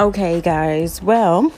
Okay, guys. Well,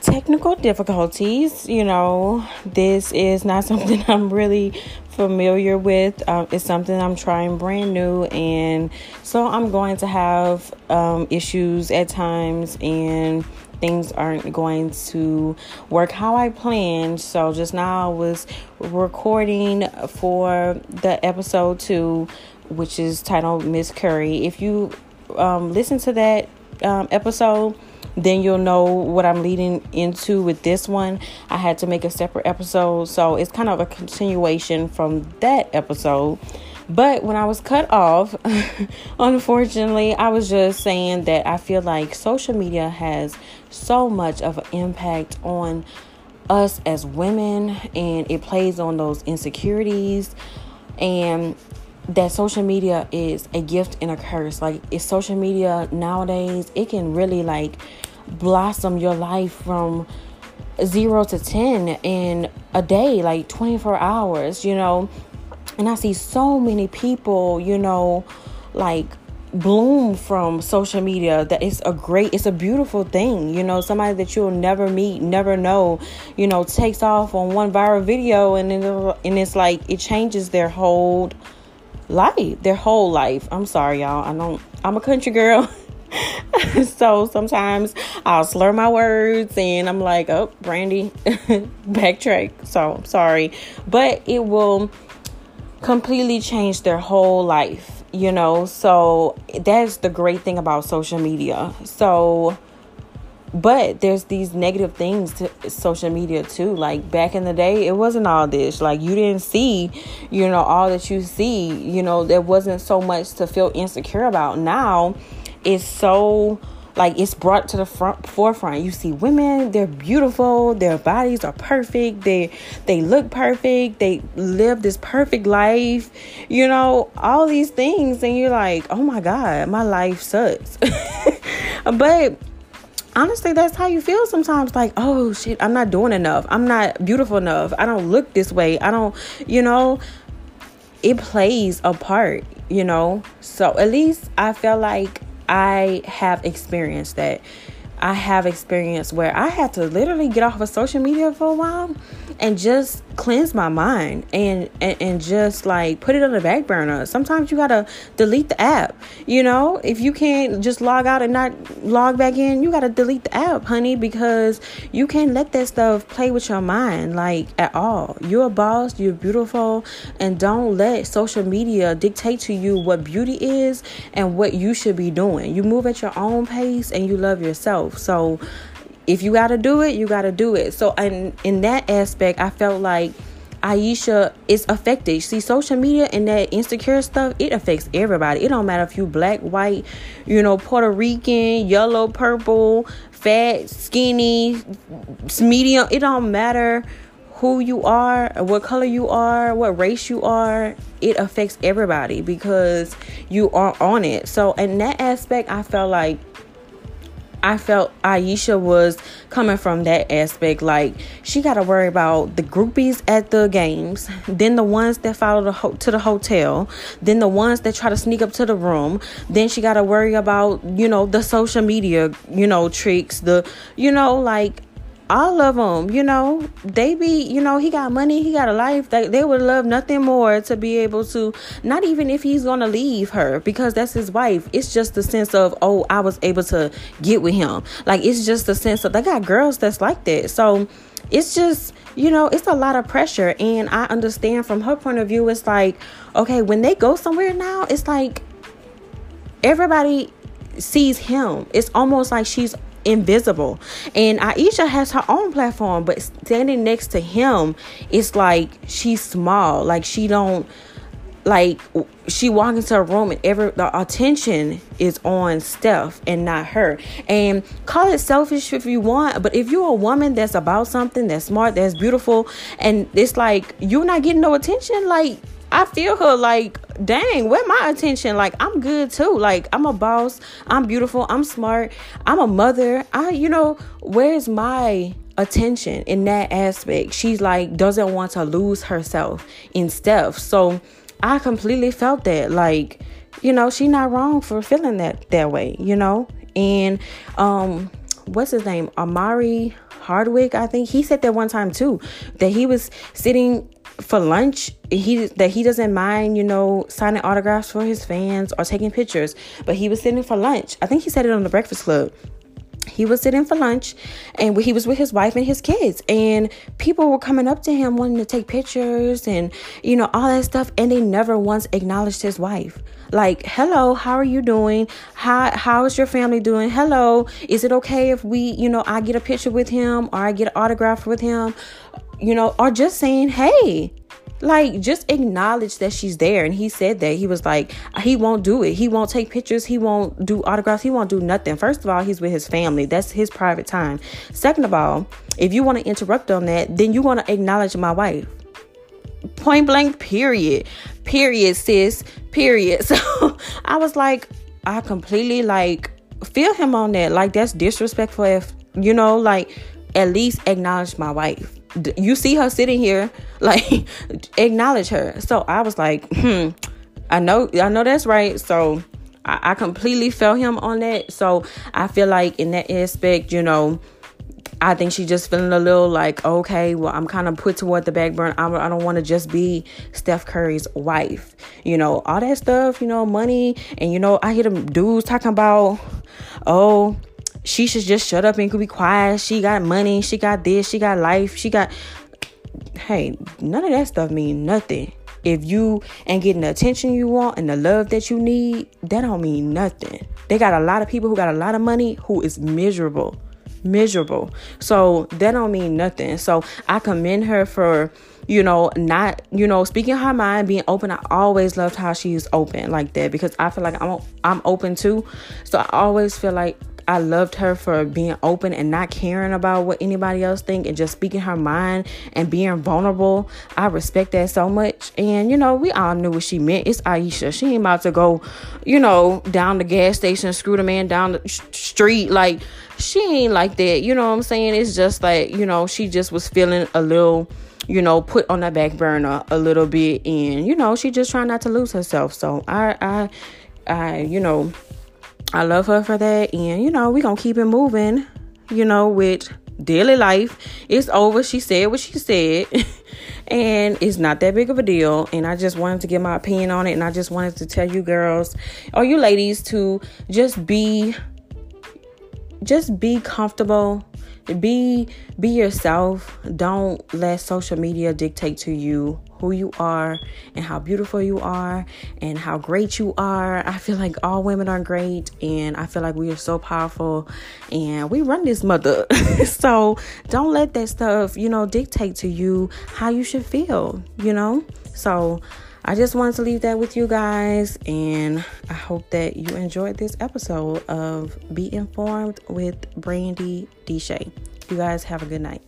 technical difficulties. You know, this is not something I'm really familiar with. Um, it's something I'm trying brand new, and so I'm going to have um, issues at times, and things aren't going to work how I planned. So just now I was recording for the episode two, which is titled Miss Curry. If you um, listen to that um, episode then you'll know what I'm leading into with this one. I had to make a separate episode, so it's kind of a continuation from that episode. But when I was cut off, unfortunately, I was just saying that I feel like social media has so much of an impact on us as women and it plays on those insecurities and that social media is a gift and a curse. Like it's social media nowadays, it can really like blossom your life from zero to 10 in a day, like 24 hours, you know. And I see so many people, you know, like bloom from social media that it's a great it's a beautiful thing you know somebody that you'll never meet never know you know takes off on one viral video and then and it's like it changes their whole life their whole life i'm sorry y'all i don't i'm a country girl so sometimes I'll slur my words and I'm like, oh, Brandy, backtrack. So I'm sorry. But it will completely change their whole life, you know? So that's the great thing about social media. So, but there's these negative things to social media too. Like back in the day, it wasn't all this. Like you didn't see, you know, all that you see. You know, there wasn't so much to feel insecure about. Now, it's so like it's brought to the front forefront you see women they're beautiful their bodies are perfect they they look perfect they live this perfect life you know all these things and you're like oh my god my life sucks but honestly that's how you feel sometimes like oh shit i'm not doing enough. I'm not beautiful enough. I don't look this way. I don't you know it plays a part you know? So at least i feel like I have experienced that. I have experienced where I had to literally get off of social media for a while and just cleanse my mind and, and and just like put it on the back burner. Sometimes you gotta delete the app. You know, if you can't just log out and not log back in, you gotta delete the app, honey, because you can't let that stuff play with your mind like at all. You're a boss, you're beautiful, and don't let social media dictate to you what beauty is and what you should be doing. You move at your own pace and you love yourself. So if you got to do it, you got to do it. So, and in that aspect, I felt like Ayesha is affected. See, social media and that insecure stuff, it affects everybody. It don't matter if you black, white, you know, Puerto Rican, yellow, purple, fat, skinny, medium. It don't matter who you are, what color you are, what race you are. It affects everybody because you are on it. So, in that aspect, I felt like I felt Ayesha was coming from that aspect. Like she got to worry about the groupies at the games, then the ones that follow the ho- to the hotel, then the ones that try to sneak up to the room. Then she got to worry about you know the social media, you know tricks, the you know like all of them, you know, they be, you know, he got money, he got a life. They, they would love nothing more to be able to, not even if he's to leave her because that's his wife. It's just the sense of, oh, I was able to get with him. Like, it's just the sense of, they got girls that's like that. So it's just, you know, it's a lot of pressure. And I understand from her point of view, it's like, okay, when they go somewhere now, it's like everybody sees him. It's almost like she's invisible. And Ayesha has her own platform, but standing next to him, it's like she's small. Like she don't like she walk into a room and every the attention is on Steph and not her. And call it selfish if you want, but if you're a woman that's about something, that's smart, that's beautiful, and it's like you're not getting no attention, like I feel her like, dang, where my attention? Like, I'm good too. Like, I'm a boss. I'm beautiful. I'm smart. I'm a mother. I, you know, where's my attention in that aspect? She's like, doesn't want to lose herself in stuff. So I completely felt that. Like, you know, she not wrong for feeling that that way, you know? And um, what's his name? Omari Hardwick, I think he said that one time too, that he was sitting for lunch he that he doesn't mind you know signing autographs for his fans or taking pictures. But he was sitting for lunch. I think he said it on the breakfast club. He was sitting for lunch and he was with his wife and his kids. And people were coming up to him wanting to take pictures and you know all that stuff and they never once acknowledged his wife. Like hello how are you doing? How how is your family doing? Hello is it okay if we you know i get a picture with him or i get an autograph with him you know or just saying hey like just acknowledge that she's there. And he said that. He was like he won't do it. He won't take pictures. He won't do autographs. He won't do nothing. First of all he's with his family. That's his private time. Second of all if you want to interrupt on that then you want to acknowledge my wife. Point blank period. Period sis. Period. So i was like i completely like feel him on that. Like that's disrespectful if you know like at least acknowledge my wife you see her sitting here like acknowledge her so i was like hmm i know i know that's right so I, I completely felt him on that so i feel like in that aspect you know I think she's just feeling a little like, okay, well, I'm kind of put toward the back burner. I, I don't want to just be Steph Curry's wife. You know, all that stuff, you know, money. And, you know, I hear them dudes talking about, oh, she should just shut up and could be quiet. She got money. She got this. She got life. She got. Hey, none of that stuff mean nothing. If you ain't getting the attention you want and the love that you need, that don't mean nothing. They got a lot of people who got a lot of money who is miserable. Miserable. So that don't mean nothing. So I commend her for you know, not, you know, speaking her mind, being open. I always loved how she's open like that because I feel like I'm I'm open too. So I always feel like I loved her for being open and not caring about what anybody else think and just speaking her mind and being vulnerable. I respect that so much. And you know, we all knew what she meant. It's Ayesha. She ain't about to go, you know, down the gas station, screw the man down the street. Like she ain't like that. You know what I'm saying? It's just like you know, she just was feeling a little you know, put on the back burner a little bit and you know, she just trying not to lose herself. So I I I, you know, I love her for that. And, you know, we going to keep it moving, you know, with daily life. It's over. She said what she said. and it's not that big of a deal. And I just wanted to get my opinion on it. And I just wanted to tell you girls or you ladies to just be just be comfortable be be yourself don't let social media dictate to you who you are and how beautiful you are and how great you are i feel like all women are great and i feel like we are so powerful and we run this mother so don't let that stuff you know dictate to you how you should feel you know so I just wanted to leave that with you guys, and I hope that you enjoyed this episode of Be Informed with Brandy Deshay. You guys have a good night.